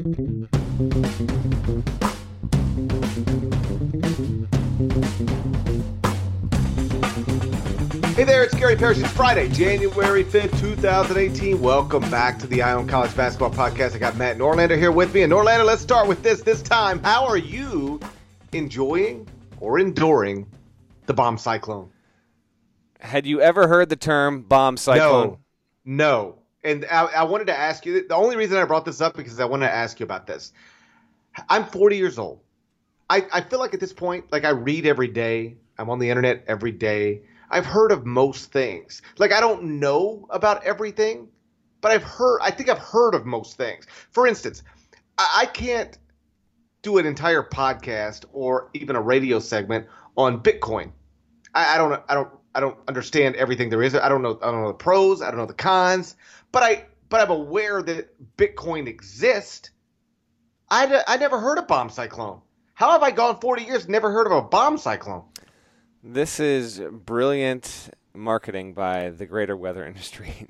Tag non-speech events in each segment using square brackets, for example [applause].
Hey there, it's Gary Parrish. It's Friday, January 5th, 2018. Welcome back to the Eye on College Basketball Podcast. I got Matt Norlander here with me. And Norlander, let's start with this this time. How are you enjoying or enduring the bomb cyclone? Had you ever heard the term bomb cyclone? No. No. And I, I wanted to ask you the only reason I brought this up because I wanted to ask you about this. I'm 40 years old. I, I feel like at this point, like I read every day. I'm on the internet every day. I've heard of most things. Like I don't know about everything, but I've heard. I think I've heard of most things. For instance, I, I can't do an entire podcast or even a radio segment on Bitcoin. I, I don't. I don't. I don't understand everything there is. I don't know. I don't know the pros. I don't know the cons. But I. But I'm aware that Bitcoin exists. I, I never heard of bomb cyclone. How have I gone 40 years never heard of a bomb cyclone? This is brilliant marketing by the greater weather [laughs] industry,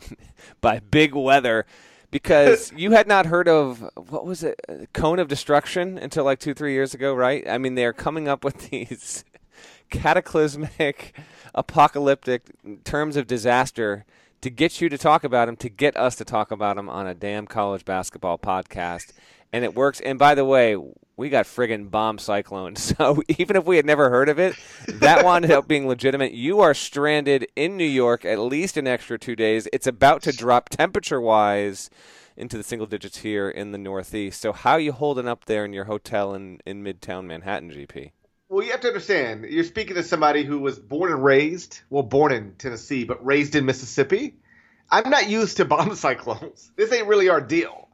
by Big Weather, because [laughs] you had not heard of what was it, Cone of Destruction until like two, three years ago, right? I mean, they're coming up with [laughs] these cataclysmic, apocalyptic terms of disaster to get you to talk about them, to get us to talk about them on a damn college basketball podcast. And it works. And by the way, we got friggin' bomb cyclone. [laughs] So even if we had never heard of it, that wound up being legitimate. You are stranded in New York at least an extra two days. It's about to drop temperature wise into the single digits here in the Northeast. So how are you holding up there in your hotel in, in Midtown Manhattan, GP? Well, you have to understand, you're speaking to somebody who was born and raised, well, born in Tennessee, but raised in Mississippi. I'm not used to [laughs] bomb cyclones. This ain't really our deal.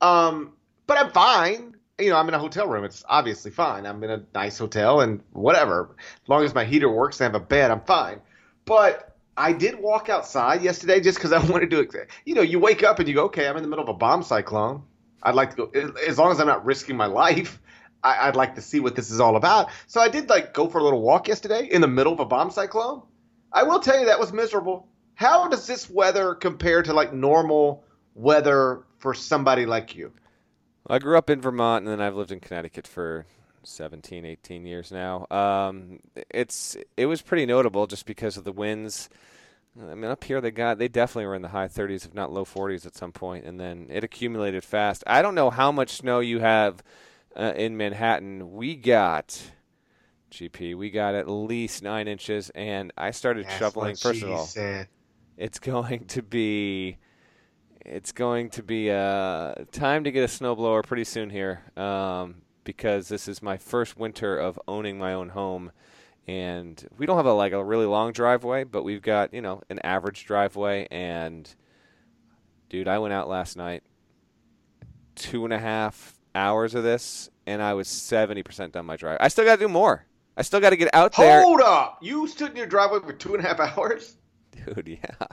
Um, but I'm fine. You know, I'm in a hotel room. It's obviously fine. I'm in a nice hotel and whatever. As long as my heater works and I have a bed, I'm fine. But I did walk outside yesterday just because I [laughs] wanted to. You know, you wake up and you go, okay, I'm in the middle of a bomb cyclone. I'd like to go, as long as I'm not risking my [laughs] life. I, would like to see what this is all about. So I did like go for a little walk yesterday in the middle of a bomb cyclone. I will tell you that was miserable. How does this weather compare to like normal weather for somebody like you? I grew up in Vermont and then I've lived in Connecticut for 17, 18 years now. Um, it's it was pretty notable just because of the winds. I mean, up here they got they definitely were in the high 30s, if not low 40s, at some point, and then it accumulated fast. I don't know how much snow you have uh, in Manhattan. We got GP. We got at least nine inches, and I started That's shoveling. First of all, said. it's going to be it's going to be uh, time to get a snowblower pretty soon here um, because this is my first winter of owning my own home. And we don't have a like a really long driveway, but we've got you know an average driveway. And dude, I went out last night, two and a half hours of this, and I was seventy percent done my drive. I still got to do more. I still got to get out there. Hold up! You stood in your driveway for two and a half hours, dude. Yeah.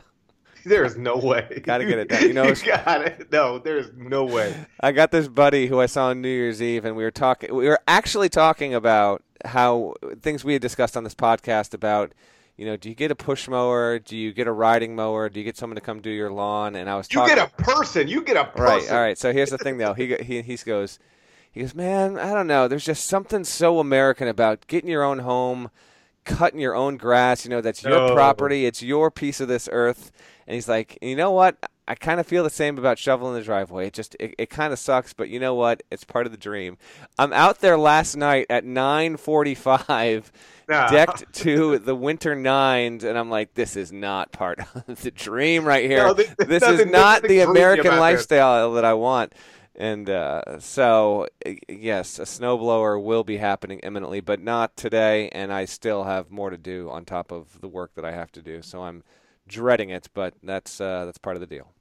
There is no way. [laughs] Got to get it done. You know, [laughs] you got it. No, there is no way. I got this buddy who I saw on New Year's Eve, and we were talking. We were actually talking about how things we had discussed on this podcast about. You know, do you get a push mower? Do you get a riding mower? Do you get someone to come do your lawn? And I was you talking, get a person. You get a person. Right. All right. So here's the thing, though. He he he goes, he goes, man, I don't know. There's just something so American about getting your own home, cutting your own grass. You know, that's your No. property. It's your piece of this earth. And he's like, you know what? I kind of feel the same about shoveling the driveway. It just it, it kind of sucks, but you know what? It's part of the dream. I'm out there last night at 9:45, Decked to the winter nines, and I'm like, this is not part of [laughs] the dream right here. No, this is not the American about this. lifestyle that I want. And uh, so, yes, a snowblower will be happening imminently, but not today. And I still have more to do on top of the work that I have to do. So I'm dreading it, but that's uh, that's part of the deal.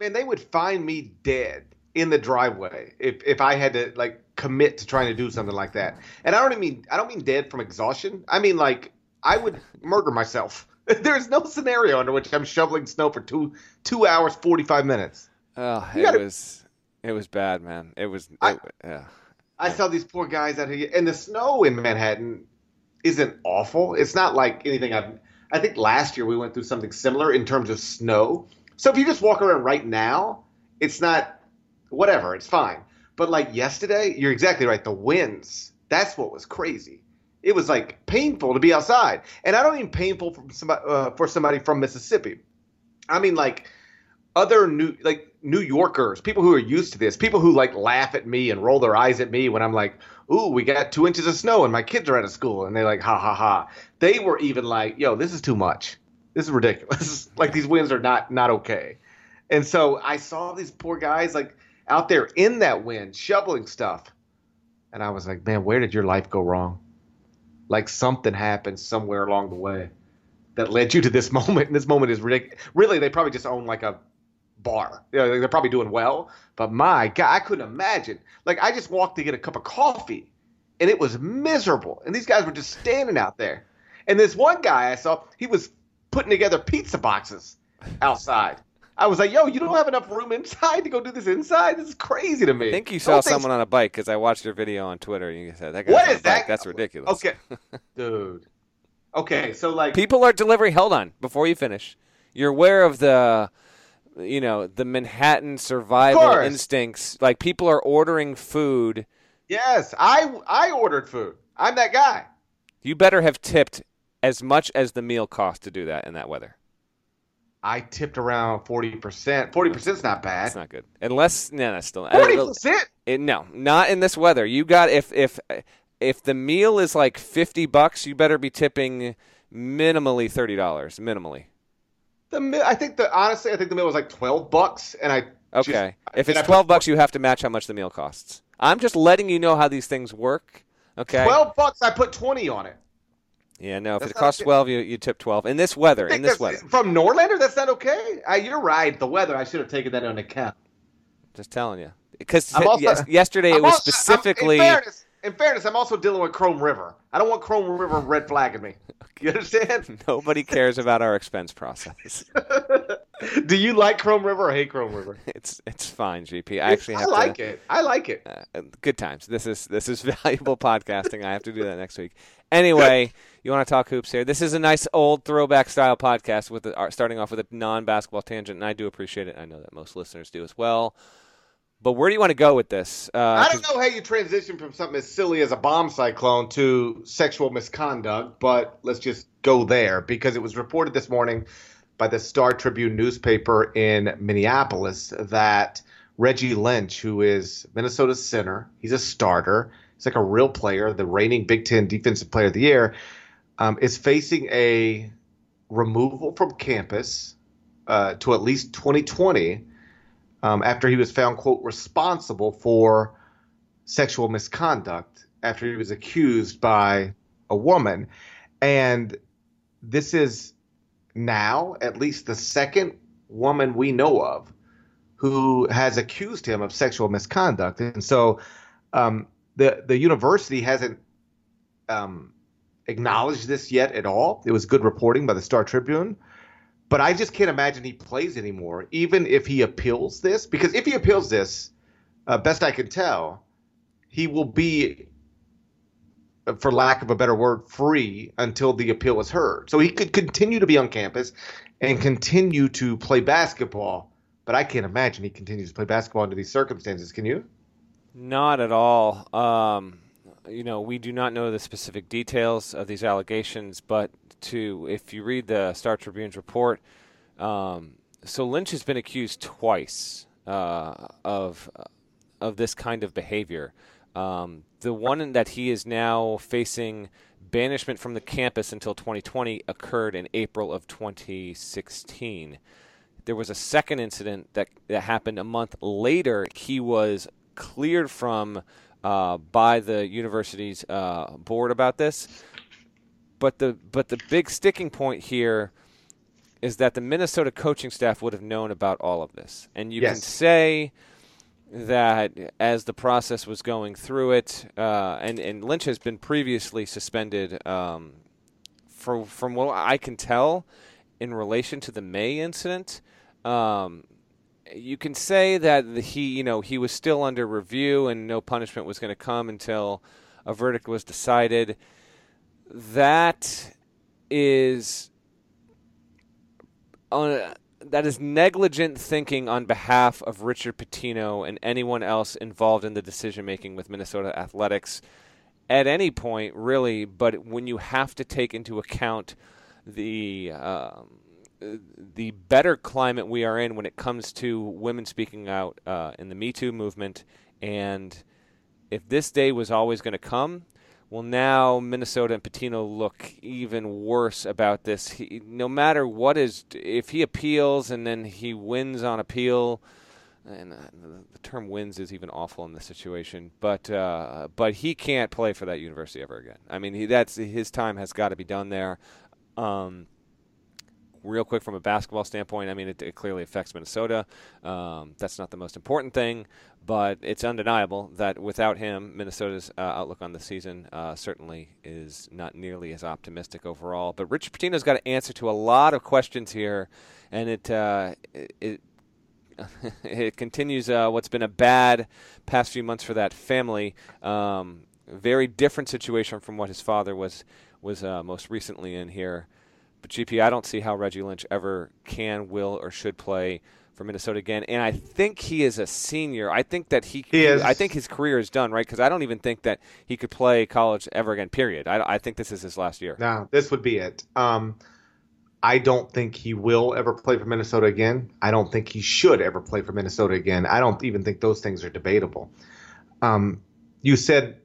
Man, they would find me dead in the driveway if, if I had to like commit to trying to do something like that. And I don't mean I don't mean dead from exhaustion. I mean like I would murder myself. [laughs] There's no scenario under which I'm shoveling snow for two two hours forty five minutes. Oh, You it gotta- was it was bad, man. It was. I- yeah. I saw these poor guys out here, and the snow in Manhattan isn't awful. It's not like anything I've. I think last year we went through something similar in terms of snow. So if you just walk around right now, it's not whatever. It's fine. But like yesterday, you're exactly right. The winds, that's what was crazy. It was like painful to be outside. And I don't mean painful somebody, uh, for somebody from Mississippi. I mean like other new like New Yorkers, people who are used to this, people who like laugh at me and roll their eyes at me when I'm like, "Ooh, we got two inches of snow and my kids are out of school," and they're like, "Ha ha ha." They were even like, "Yo, this is too much. This is ridiculous. [laughs] like these winds are not not okay." And so I saw these poor guys like out there in that wind shoveling stuff, and I was like, "Man, where did your life go wrong?" Like something happened somewhere along the way that led you to this [laughs] moment. And this moment is ridiculous. Really, they probably just own like a bar. You know, they're probably doing well, but my God, I couldn't imagine. Like I just walked to get a cup of coffee, and it was miserable. And these guys were just standing out there. And this one guy I saw, he was putting together pizza boxes outside. I was like, "Yo, you don't have enough room inside to go do this inside. This is crazy to me." I think you saw someone on a bike because I watched your video on Twitter. and You said that guy's What a that? bike. That's ridiculous. Okay, [laughs] dude. Okay, so like, People are delivering. Hold on, before you finish, you're aware of the, you know, the Manhattan survival instincts. Like people are ordering food. yes, I I ordered food. I'm that guy. You better have tipped as much as the meal cost to do that in that weather. I tipped around forty percent. Forty percent is not bad. It's not good. Unless no, that's still Forty percent. no, not in this weather. You got if if if the meal is like fifty bucks, you better be tipping minimally thirty dollars. Minimally. The I think the honestly, I think the meal was like twelve bucks, and I just- Okay. if it's I twelve bucks, you have to match how much the meal costs. I'm just letting you know how these things work. Okay. Twelve bucks. I put twenty on it. Yeah. No. If That's it costs okay. twelve, you you tip twelve in this weather. In this weather. from Norlander, that's not okay. Uh, you're right. The weather, I should have taken that into account. Just telling you. Because yes, yesterday it I'm was also- I'm- specifically. in fairness, in fairness, I'm also dealing with Chrome River. I don't want Chrome River red flagging me. You understand? [laughs] Nobody cares about our expense process. [laughs] Do you like Chrome River or hate Chrome River? [laughs] It's it's fine, GP. I actually have I like to. it. I like it. Uh, good times. This is this is valuable podcasting. I have to do that next week. Anyway, you want to talk hoops here? This is a nice old throwback style podcast with the, uh, starting off with a non-basketball tangent, and I do appreciate it. I know that most listeners do as well. But where do you want to go with this? Uh, I don't know how you transition from something as silly as a bomb cyclone to sexual misconduct, but let's just go there because it was reported this morning by the Star Tribune newspaper in Minneapolis that Reggie Lynch, who is Minnesota's center, he's a starter, he's like a real player, the reigning Big Ten Defensive Player of the Year, um, is facing a removal from campus uh, to at least 2020 um, after he was found, quote, responsible for sexual misconduct after he was accused by a woman. And this is now at least the second woman we know of who has accused him of sexual misconduct. And so um, the, the university hasn't um, acknowledged this yet at all. It was good reporting by the Star Tribune. But I just can't imagine he plays anymore, even if he appeals this. Because if he appeals this, uh, best I can tell, he will be, for lack of a better word, free until the appeal is heard. So he could continue to be on campus and continue to play basketball. But I can't imagine he continues to play basketball under these circumstances. Can you? Not at all. Um, you know, we do not know the specific details of these allegations, but to if you read the Star Tribune's report, um, so Lynch has been accused twice uh, of of this kind of behavior. Um, the one that he is now facing banishment from the campus until 2020 occurred in April of 2016 there was a second incident that, that happened a month later. He was cleared from uh, by the university's uh, board about this. But the but the big sticking point here is that the Minnesota coaching staff would have known about all of this, and you can say that as the process was going through it, uh, and and Lynch has been previously suspended. Um, for, from what I can tell, in relation to the May incident, um, you can say that he, you know, he was still under review and no punishment was going to come until a verdict was decided. That is, uh, that is negligent thinking on behalf of Richard Pitino and anyone else involved in the decision making with Minnesota Athletics at any point, really. But when you have to take into account the um, the better climate we are in when it comes to women speaking out uh, in the Me Too movement, and if this day was always going to come, well, now Minnesota and Pitino look even worse about this. He, no matter what is, if he appeals and then he wins on appeal, and uh, the term "wins" is even awful in this situation. But uh, but he can't play for that university ever again. I mean, he, that's his time has got to be done there. Um, real quick from a basketball standpoint, I mean, it, it clearly affects Minnesota. Um, that's not the most important thing, but it's undeniable that without him, Minnesota's uh, outlook on the season uh, certainly is not nearly as optimistic overall. But Richard Pitino's got to answer to a lot of questions here, and it uh, it, it [laughs] it continues uh, what's been a bad past few months for that family. Um, very different situation from what his father was was uh, most recently in here. But GP, I don't see how Reggie Lynch ever can, will, or should play for Minnesota again. And I think he is a senior. I think that he, he is. I think his career is done, right? Because I don't even think that he could play college ever again. Period. I, I think this is his last year. No, this would be it. Um, I don't think he will ever play for Minnesota again. I don't think he should ever play for Minnesota again. I don't even think those things are debatable. Um, you said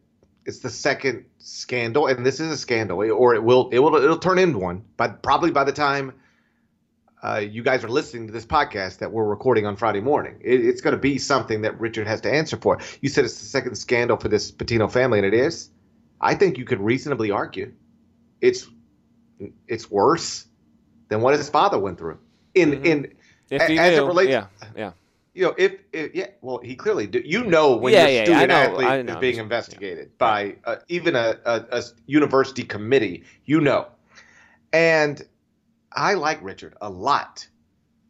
it's the second scandal, and this is a scandal, or it will it will it'll turn into one. But probably by the time uh, you guys are listening to this podcast that we're recording on Friday morning, it, it's going to be something that Richard has to answer for. You said it's the second scandal for this Pitino family, and it is. I think you could reasonably argue it's it's worse than what his father went through. In mm-hmm. in if as knew, it relates, yeah, yeah. You know, if, if yeah, well, he clearly do. You know when yeah, your yeah, student athlete is being investigated yeah. by uh, even a, a, a university committee. You know, and I like Richard a lot.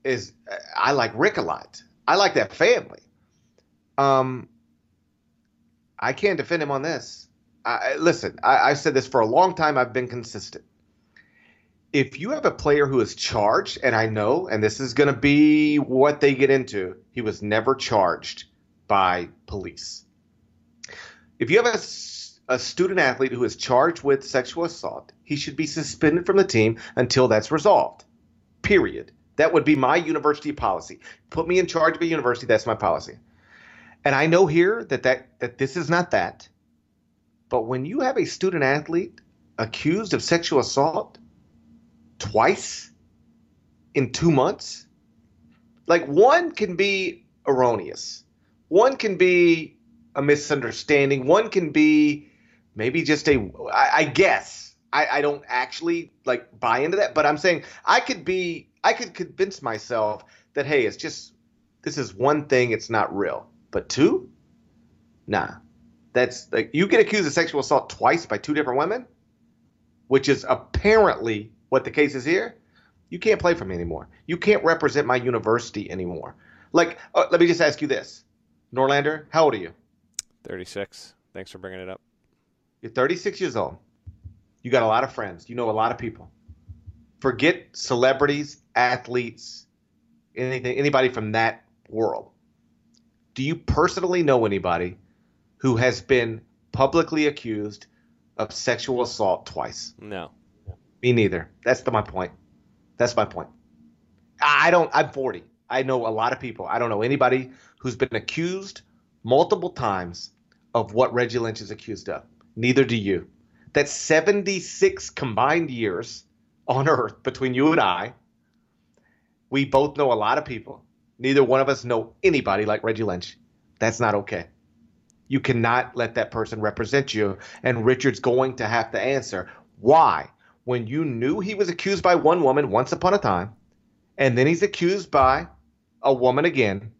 Is I like Rick a lot. I like that family. Um, I can't defend him on this. I, listen, I, I said this for a long time. I've been consistent if you have a player who is charged, and I know, and this is going to be what they get into, he was never charged by police. If you have a, a student athlete who is charged with sexual assault, he should be suspended from the team until that's resolved. Period. That would be my university policy. Put me in charge of a university, that's my policy. And I know here that, that, that this is not that. But when you have a student athlete accused of sexual assault, twice in two months? Like one can be erroneous, one can be a misunderstanding, one can be maybe just a. I, I guess I, I don't actually like buy into that, but I'm saying I could be I could convince myself that hey, it's just this is one thing, it's not real, but two, nah. That's like you get accused of sexual assault twice by two different women, which is apparently what the case is here, you can't play for me anymore. You can't represent my university anymore. Like, uh, let me just ask you this, Norlander, how old are you? 36. Thanks for bringing it up. You're 36 years old. You got a lot of friends. You know a lot of people. Forget celebrities, athletes, anything, anybody from that world. Do you personally know anybody who has been publicly accused of sexual assault twice? No. Me neither. That's the, my point. That's my point. I don't. I'm 40. I know a lot of people. I don't know anybody who's been accused multiple times of what Reggie Lynch is accused of. Neither do you. That's 76 combined years on Earth between you and I. We both know a lot of people. Neither one of us know anybody like Reggie Lynch. That's not okay. You cannot let that person represent you. And Richard's going to have to answer why when you knew he was accused by one woman once upon a time, and then he's accused by a woman again,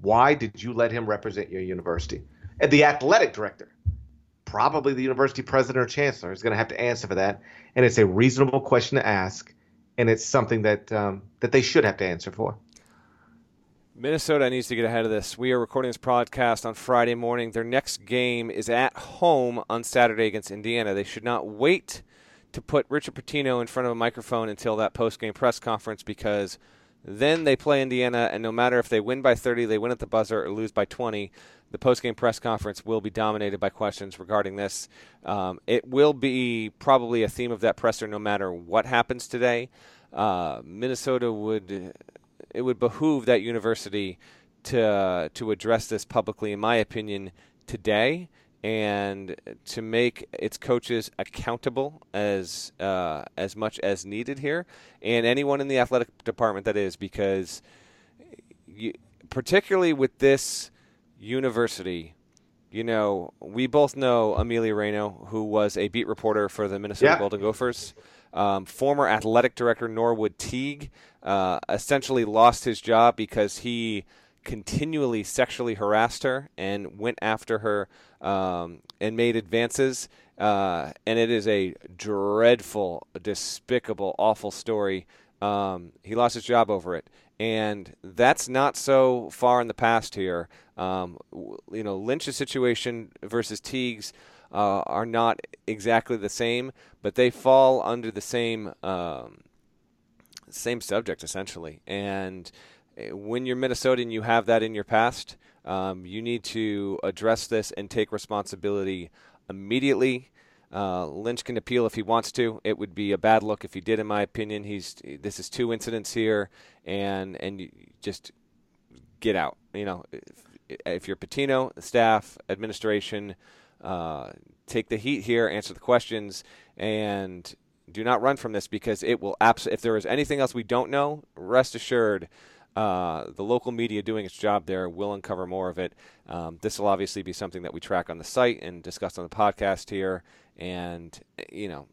why did you let him represent your university? And the athletic director, probably the university president or chancellor, is going to have to answer for that. And it's a reasonable question to ask, and it's something that um, that they should have to answer for. Minnesota needs to get ahead of this. We are recording this podcast on Friday morning. Their next game is at home on Saturday against Indiana. They should not wait to put Richard Pitino in front of a microphone until that post game press conference because Then they play Indiana, and no matter if they win by 30, they win at the buzzer, or lose by 20, the post-game press conference will be dominated by questions regarding this. Um, it will be probably a theme of that presser, no matter what happens today. Uh, Minnesota would it would behoove that university to to address this publicly, in my opinion, today and to make its coaches accountable as uh, as much as needed here, and anyone in the athletic department that is, because you, particularly with this university, you know, we both know Amelia Rayno, who was a beat reporter for the Minnesota yeah. Golden Gophers. Um, former athletic director Norwood Teague uh, essentially lost his job because he continually sexually harassed her and went after her um, and made advances. Uh, and it is a dreadful, despicable, awful story. Um, he lost his job over it. And that's not so far in the past here. Um, you know, Lynch's situation versus Teague's uh, are not exactly the same, but they fall under the same um, same subject essentially. And when you're Minnesota and you have that in your past. Um, you need to address this and take responsibility immediately. Uh, Lynch can appeal if he wants to. It would be a bad look if he did, in my opinion. He's this is two incidents here, and and just get out. You know, if, if you're Pitino, staff, administration, uh, take the heat here, answer the questions, and do not run from this because it will absolutely. If there is anything else we don't know, rest assured. Uh, the local media doing its job there will uncover more of it. Um, this will obviously be something that we track on the site and discuss on the podcast here. And, you know,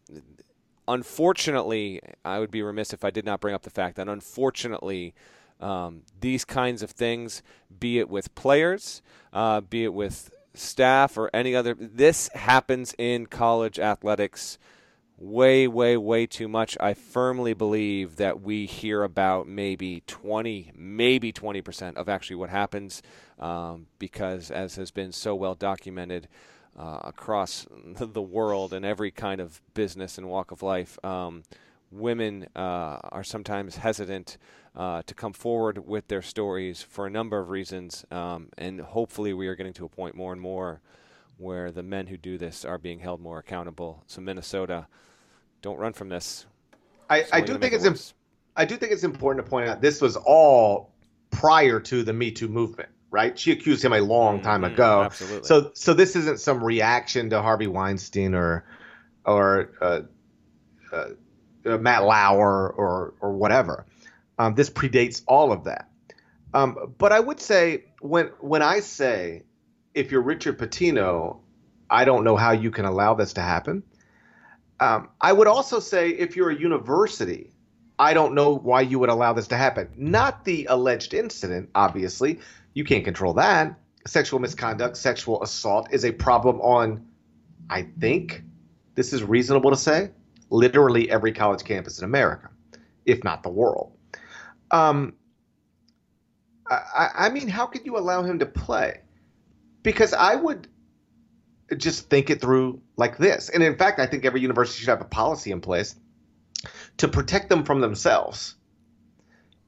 unfortunately, I would be remiss if I did not bring up the fact that unfortunately, um, these kinds of things, be it with players, uh, be it with staff or any other, this happens in college athletics way, way, way too much. I firmly believe that we hear about maybe 20, maybe 20% of actually what happens um, because, as has been so well documented uh, across [laughs] the world and every kind of business and walk of life, um, women uh, are sometimes hesitant. Uh, to come forward with their stories for a number of reasons, um, and hopefully, we are getting to a point more and more where the men who do this are being held more accountable. So Minnesota, don't run from this. I, I do think it it's imp- I do think it's important to point out this was all prior to the Me Too movement, right? She accused him a long time mm-hmm, ago. Absolutely. So so this isn't some reaction to Harvey Weinstein or or uh, uh, uh, Matt Lauer or or whatever. Um, this predates all of that. Um, but I would say when when I say if you're Richard Pitino, I don't know how you can allow this to happen. Um, I would also say if you're a university, I don't know why you would allow this to happen. Not the alleged incident, obviously. You can't control that. Sexual misconduct, sexual assault is a problem on, I think, this is reasonable to say, literally every college campus in America, if not the world. Um, I, I mean, how could you allow him to play? Because I would just think it through like this. And in fact, I think every university should have a policy in place to protect them from themselves.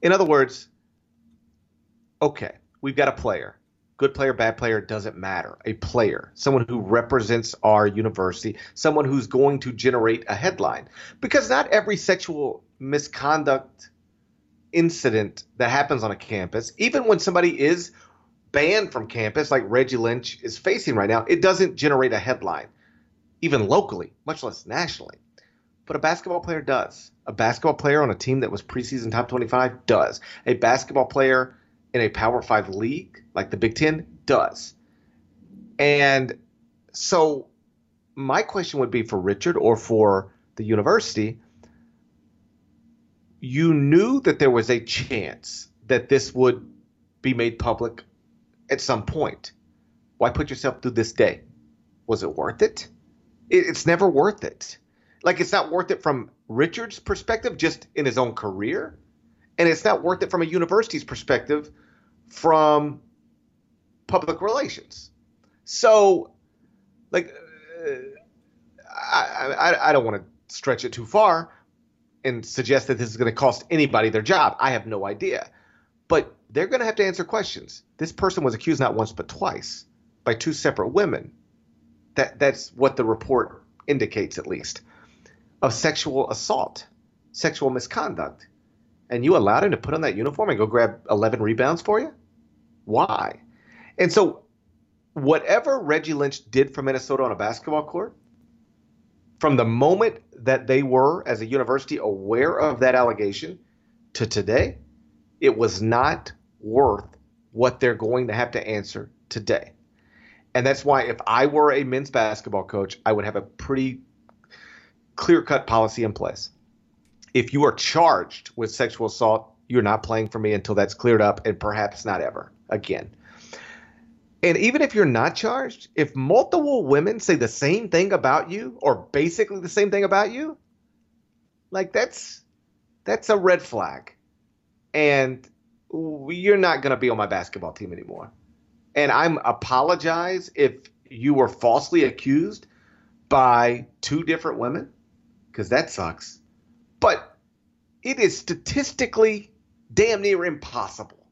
In other words, okay, we've got a player. Good player, bad player, doesn't matter. A player, someone who represents our university, someone who's going to generate a headline. Because not every sexual misconduct incident that happens on a campus, even when somebody is banned from campus, like Reggie Lynch is facing right now, it doesn't generate a headline, even locally, much less nationally. But a basketball player does. A basketball player on a team that was preseason top 25 does. A basketball player in a Power Five league like the Big Ten does. And so, my question would be for Richard or for the university you knew that there was a chance that this would be made public at some point. Why put yourself through this day? Was it worth it? It's never worth it. Like it's not worth it from Richard's perspective, just in his own career, and it's not worth it from a university's perspective, from public relations. So, like, uh, I, I, I don't want to stretch it too far and suggest that this is going to cost anybody their job. I have no idea. But they're going to have to answer questions. This person was accused not once but twice by two separate women. That that's what the report indicates at least of sexual assault, sexual misconduct. And you allowed him to put on that uniform and go grab 11 rebounds for you? Why? And so whatever Reggie Lynch did for Minnesota on a basketball court, from the moment that they were, as a university, aware of that allegation to today, it was not worth what they're going to have to answer today. And that's why, if I were a men's basketball coach, I would have a pretty clear cut policy in place. If you are charged with sexual assault, you're not playing for me until that's cleared up and perhaps not ever again. And even if you're not charged, if multiple women say the same thing about you or basically the same thing about you, like that's that's a red flag. And you're not going to be on my basketball team anymore. And I'm apologize if you were falsely accused by two different women because that sucks. But it is statistically damn near impossible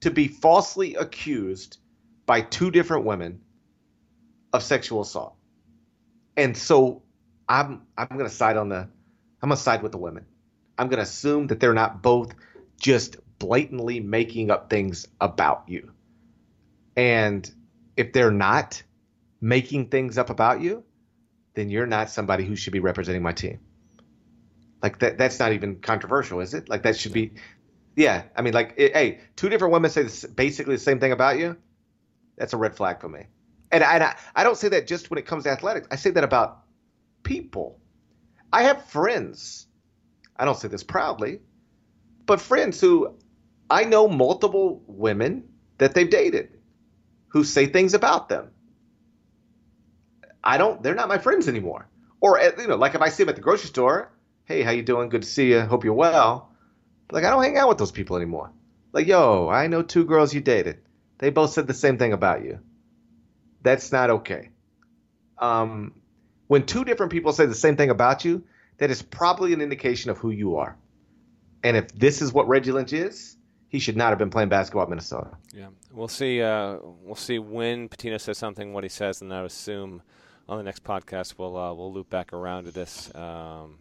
to be falsely accused by two different women of sexual assault. And so I'm I'm going to side on the I'm going to side with the women. I'm going to assume that they're not both just blatantly making up things about you. And if they're not making things up about you, then you're not somebody who should be representing my team. Like that that's not even controversial, is it? Like that should be yeah, I mean like it, hey, two different women say this, basically the same thing about you that's a red flag for me. And I, I don't say that just when it comes to athletics. I say that about people. I have friends. I don't say this proudly, but friends who I know multiple women that they've dated who say things about them. I don't. They're not my friends anymore. Or you know, like if I see them at the grocery store, hey, how you doing? Good to see you. Hope you're well. Like I don't hang out with those people anymore. Like yo, I know two girls you dated. They both said the same thing about you. That's not okay. Um, when two different people say the same thing about you, that is probably an indication of who you are. And if this is what Reggie Lynch is, he should not have been playing basketball at Minnesota. Yeah, we'll see. Uh, we'll see when Pitino says something, what he says, and I assume on the next podcast we'll uh, we'll loop back around to this um,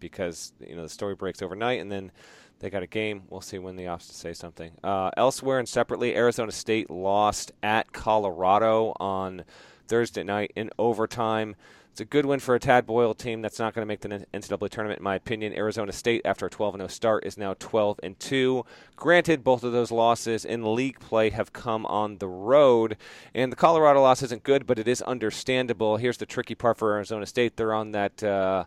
because you know the story breaks overnight, and then they got a game. We'll see when the Ofs say something. Uh, elsewhere and separately, Arizona State lost at Colorado on Thursday night in overtime. It's a good win for a Tad Boyle team that's not going to make the NCAA tournament, in my opinion. Arizona State, after a 12 0 start, is now 12 and 2. Granted, both of those losses in league play have come on the road, and the Colorado loss isn't good, but it is understandable. Here's the tricky part for Arizona State: they're on that. Uh,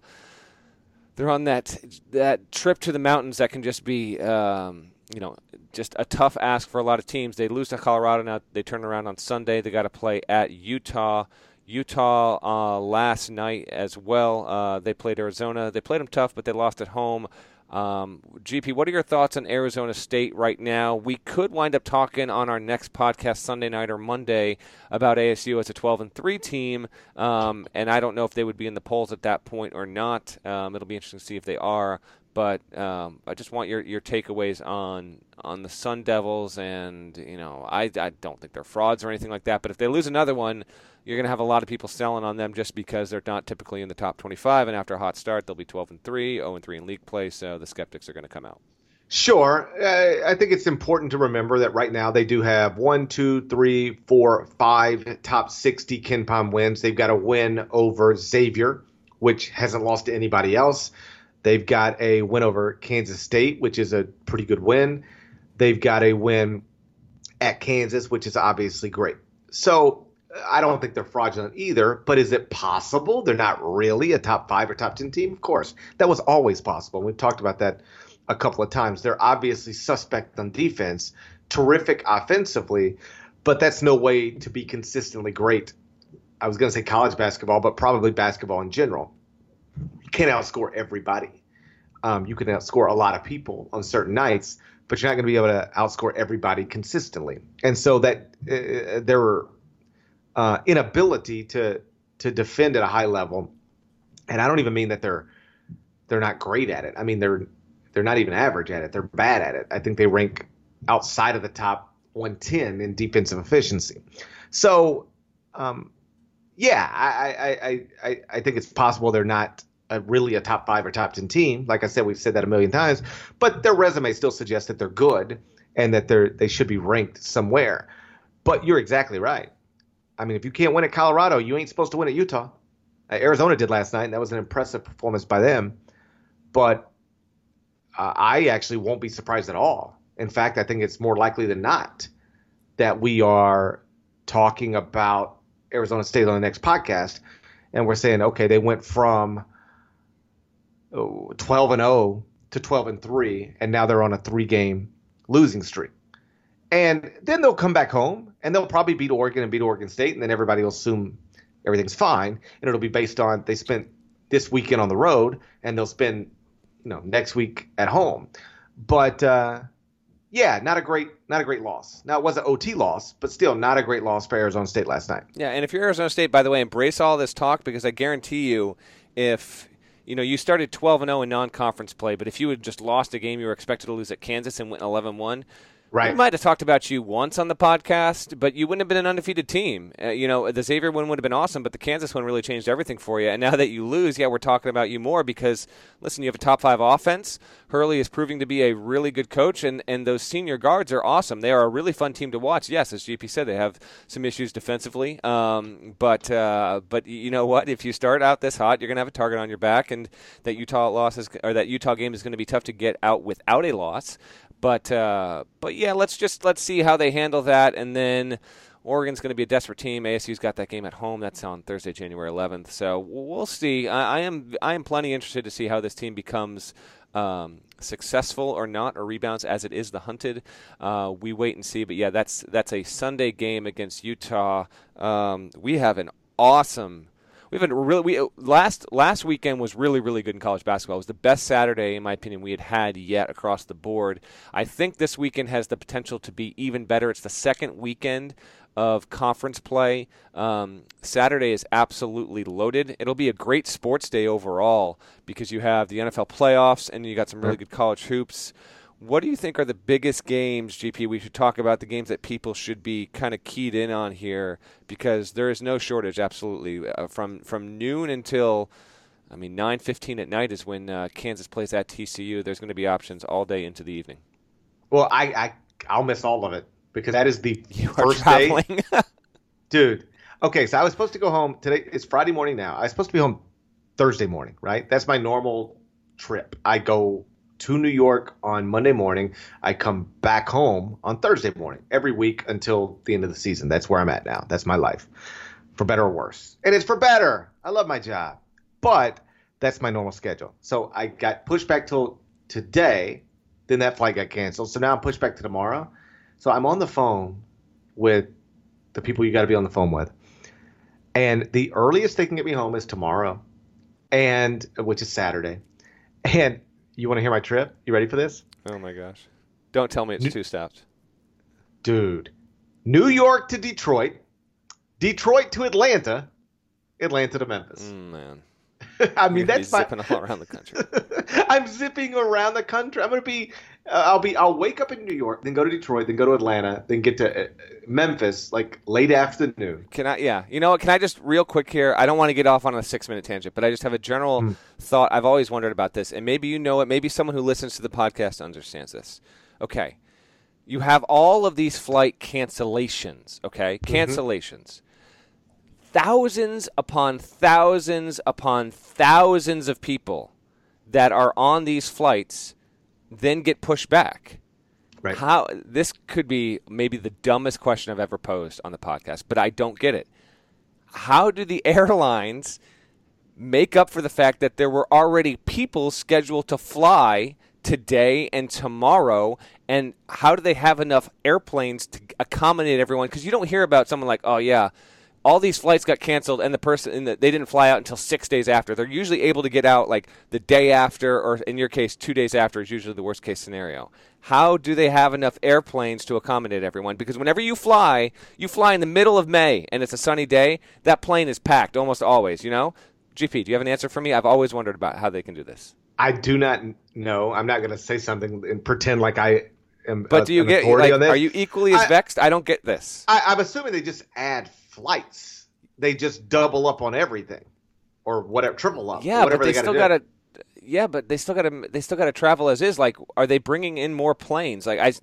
they're on that that trip to the mountains that can just be um, you know just a tough ask for a lot of teams. They lose to Colorado now. They turn around on Sunday. They got to play at Utah. Utah uh, last night as well. Uh, they played Arizona. They played them tough, but they lost at home. Um, GP, what are your thoughts on Arizona State right now? We could wind up talking on our next podcast Sunday night or Monday about ASU as a 12 and 3 team, um, and I don't know if they would be in the polls at that point or not. Um, it'll be interesting to see if they are. But um, I just want your, your takeaways on on the Sun Devils, and you know I, I don't think they're frauds or anything like that. But if they lose another one, you're going to have a lot of people selling on them just because they're not typically in the top 25. And after a hot start, they'll be 12 and 3, 0 and 3 in league play. So the skeptics are going to come out. Sure. Uh, I think it's important to remember that right now they do have one, two, three, four, five top 60 KenPom wins. They've got a win over Xavier, which hasn't lost to anybody else. They've got a win over Kansas State, which is a pretty good win. They've got a win at Kansas, which is obviously great. So I don't think they're fraudulent either, but is it possible they're not really a top five or top 10 team? Of course. That was always possible. We've talked about that a couple of times. They're obviously suspect on defense, terrific offensively, but that's no way to be consistently great. I was going to say college basketball, but probably basketball in general. You can't outscore everybody. Um, you can outscore a lot of people on certain nights, but you're not going to be able to outscore everybody consistently. And so that uh, there were uh, inability to to defend at a high level. And I don't even mean that they're they're not great at it. I mean, they're they're not even average at it. They're bad at it. I think they rank outside of the top 110 in defensive efficiency. So, um, yeah, I, I, I, I think it's possible they're not a, really a top five or top 10 team. Like I said, we've said that a million times, but their resume still suggests that they're good and that they're they should be ranked somewhere. But you're exactly right. I mean, if you can't win at Colorado, you ain't supposed to win at Utah. Uh, Arizona did last night, and that was an impressive performance by them. But uh, I actually won't be surprised at all. In fact, I think it's more likely than not that we are talking about Arizona State on the next podcast, and we're saying, okay, they went from oh, 12 and 0 to 12 and 3, and now they're on a three-game losing streak. And then they'll come back home, and they'll probably beat Oregon and beat Oregon State, and then everybody will assume everything's fine, and it'll be based on they spent this weekend on the road, and they'll spend you know next week at home. But uh, yeah, not a great not a great loss. Now it was an OT loss, but still not a great loss for Arizona State last night. Yeah, and if you're Arizona State, by the way, embrace all this talk because I guarantee you, if you know you started 12 and 0 in non-conference play, but if you had just lost a game you were expected to lose at Kansas and went 11-1, Right. We might have talked about you once on the podcast, but you wouldn't have been an undefeated team. Uh, you know, the Xavier one would have been awesome, but the Kansas one really changed everything for you. And now that you lose, yeah, we're talking about you more because, listen, you have a top five offense. Hurley is proving to be a really good coach, and, and those senior guards are awesome. They are a really fun team to watch. Yes, as GP said, they have some issues defensively, um, but uh, but you know what? If you start out this hot, you're going to have a target on your back, and that Utah loss is, or that Utah game is going to be tough to get out without a loss. But uh, but yeah, let's just let's see how they handle that, and then Oregon's going to be a desperate team. ASU's got that game at home. That's on Thursday, January 11th. So we'll see. I, I am I am plenty interested to see how this team becomes. Um, successful or not or rebounds as it is the hunted uh, we wait and see but yeah that's that's a sunday game against utah um, we have an awesome we have a really we last last weekend was really really good in college basketball. It was the best Saturday in my opinion we had had yet across the board. I think this weekend has the potential to be even better. It's the second weekend of conference play. Um, Saturday is absolutely loaded. It'll be a great sports day overall because you have the NFL playoffs and you got some really good college hoops. What do you think are the biggest games, GP? We should talk about the games that people should be kind of keyed in on here because there is no shortage. Absolutely, uh, from from noon until, I mean, nine fifteen at night is when uh, Kansas plays at TCU. There's going to be options all day into the evening. Well, I, I I'll miss all of it because that is the [laughs] you first day, [laughs] dude. Okay, so I was supposed to go home today. It's Friday morning now. I was supposed to be home Thursday morning, right? That's my normal trip. I go to New York on Monday morning. I come back home on Thursday morning every week until the end of the season. That's where I'm at now. That's my life, for better or worse. And it's for better. I love my job, but that's my normal schedule. So I got pushed back till today. Then that flight got canceled. So now I'm pushed back to tomorrow. So I'm on the phone with the people you got to be on the phone with. And the earliest they can get me home is tomorrow, and which is Saturday. And you want to hear my trip? You ready for this? Oh my gosh! Don't tell me it's New- two stops, dude. New York to Detroit, Detroit to Atlanta, Atlanta to Memphis. Mm, man. [laughs] I mean, that's my... zipping all around the country. [laughs] I'm zipping around the country. I'm gonna be. Uh, I'll be. I'll wake up in New York, then go to Detroit, then go to Atlanta, then get to uh, Memphis like late afternoon. Can I? Yeah. You know what? Can I just real quick here? I don't want to get off on a six minute tangent, but I just have a general mm. thought. I've always wondered about this, and maybe you know it. Maybe someone who listens to the podcast understands this. Okay. You have all of these flight cancellations. Okay, mm-hmm. cancellations thousands upon thousands upon thousands of people that are on these flights then get pushed back. Right. How this could be maybe the dumbest question I've ever posed on the podcast, but I don't get it. How do the [laughs] airlines make up for the fact that there were already people scheduled to fly today and tomorrow and how do they have enough airplanes to accommodate everyone because you don't hear about someone like oh yeah all these flights got canceled and the person the, they didn't fly out until six days after they're usually able to get out like the day after or in your case two days after is usually the worst case scenario how do they have enough airplanes to accommodate everyone because whenever you fly you fly in the middle of may and it's a sunny day that plane is packed almost always you know gp do you have an answer for me i've always wondered about how they can do this I do not know. I'm not going to say something and pretend like I am. But uh, do you get like? Are you equally as I, vexed? I don't get this. I, I'm assuming they just add flights. They just double up on everything, or whatever, triple up. Yeah, but they, they still got to. Yeah, but they still got to. They still got to travel as is. Like, are they bringing in more planes? Like, I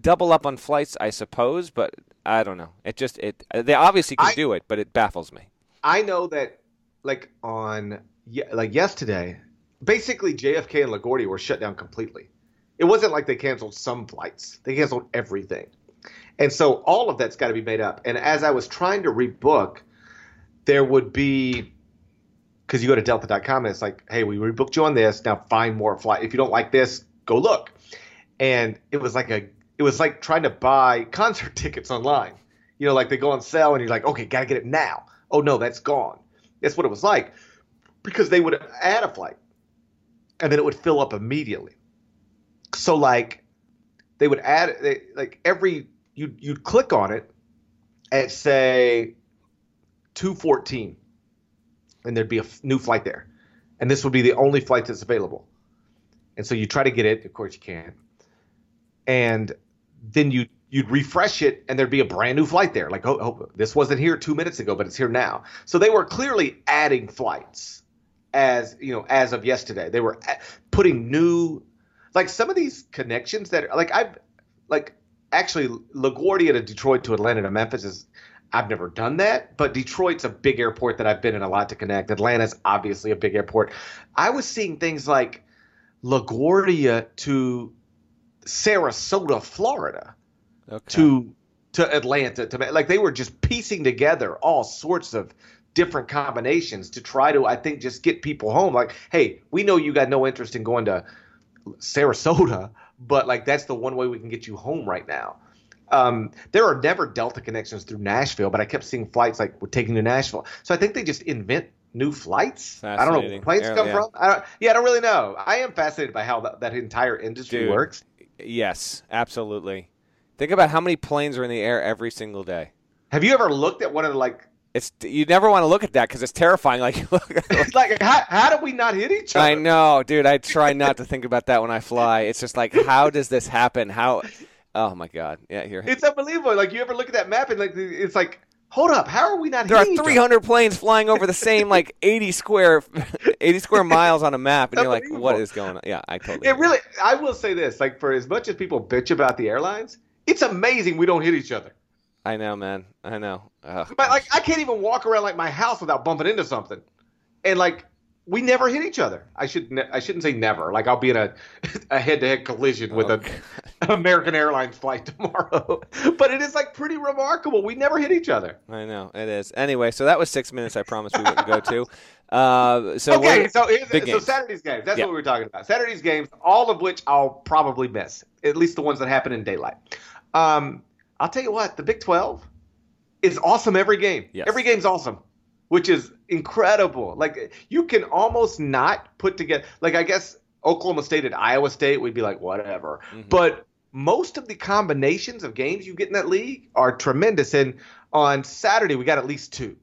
double up on flights, I suppose, but I don't know. It just it. They obviously can I, do it, but it baffles me. I know that, like on like yesterday, basically JFK and LaGuardia were shut down completely. It wasn't like they canceled some flights; they canceled everything, and so all of that's got to be made up. And as I was trying to rebook, there would be because you go to delta.com and it's like, hey, we rebooked you on this. Now find more flight. If you don't like this, go look. And it was like a it was like trying to buy [laughs] concert tickets online. You know, like they go on sale and you're like, okay, gotta get it now. Oh no, that's gone. That's what it was like because they would add a flight and then it would fill up immediately. So like they would add they, like every you you'd click on it at say 214 and there'd be a f- new flight there. And this would be the only flight that's available. And so you try to get it, of course you can't And then you you'd refresh it and there'd be a brand new flight there. Like, oh, oh, this wasn't here two minutes ago, but it's here now. So they were clearly adding flights as you know as of yesterday. They were putting new, like some of these connections that like I've like actually LaGuardia to Detroit to Atlanta to Memphis is. I've never done that, but Detroit's a big airport that I've been in a lot to connect. Atlanta's obviously a big airport. I was seeing things like LaGuardia to Sarasota, Florida, okay. to to Atlanta, to like they were just piecing together all sorts of different combinations to try to, I think, just get people home. Like, hey, we know you got no interest in going to Sarasota, but like that's the one way we can get you home right now. Um, there are never Delta connections through Nashville, but I kept seeing flights like we're taking to Nashville. So I think they just invent new flights. I don't know where planes come yeah. from. I don't, yeah, I don't really know. I am fascinated by how that, that entire industry Dude, works. Yes, absolutely. Think about how many planes are in the air every single day. Have you ever looked at one of the like? It's you never want to look at that because it's terrifying. [laughs] Like, it's like how, how do we not hit each other? I know, dude. I try [laughs] not to think about that when I fly. It's just like, how does this happen? How? Oh my god! Yeah, here. It's unbelievable. Like you ever look at that map and like it's like hold up, how are we not? There are 300 planes flying over the same like [laughs] 80 square, 80 square miles on a map, and you're like, what is going on? Yeah, I totally. It agree. really. I will say this: like for as much as people bitch about the airlines, it's amazing we don't hit each other. I know, man. I know. Ugh, but like, I can't even walk around like my house without bumping into something, and like we never hit each other. I should ne- I shouldn't say never. Like I'll be in a [laughs] a head to head collision with an [laughs] American Airlines flight tomorrow. [laughs] but it is like pretty remarkable. We never hit each other. I know it is. Anyway, so that was six minutes. I promised we wouldn't go to. Uh, so okay, so so Saturday's games. That's what we were talking about. Saturday's games, all of which I'll probably miss. At least the ones that happen in daylight. Um, I'll tell you what, the Big Twelve is awesome every game. Yes. Every game's awesome which is incredible. Like you can almost not put together. Like I guess Oklahoma State and Iowa State would be like whatever, mm-hmm. but most of the combinations of games you get in that league are tremendous. And on Saturday we got at least two.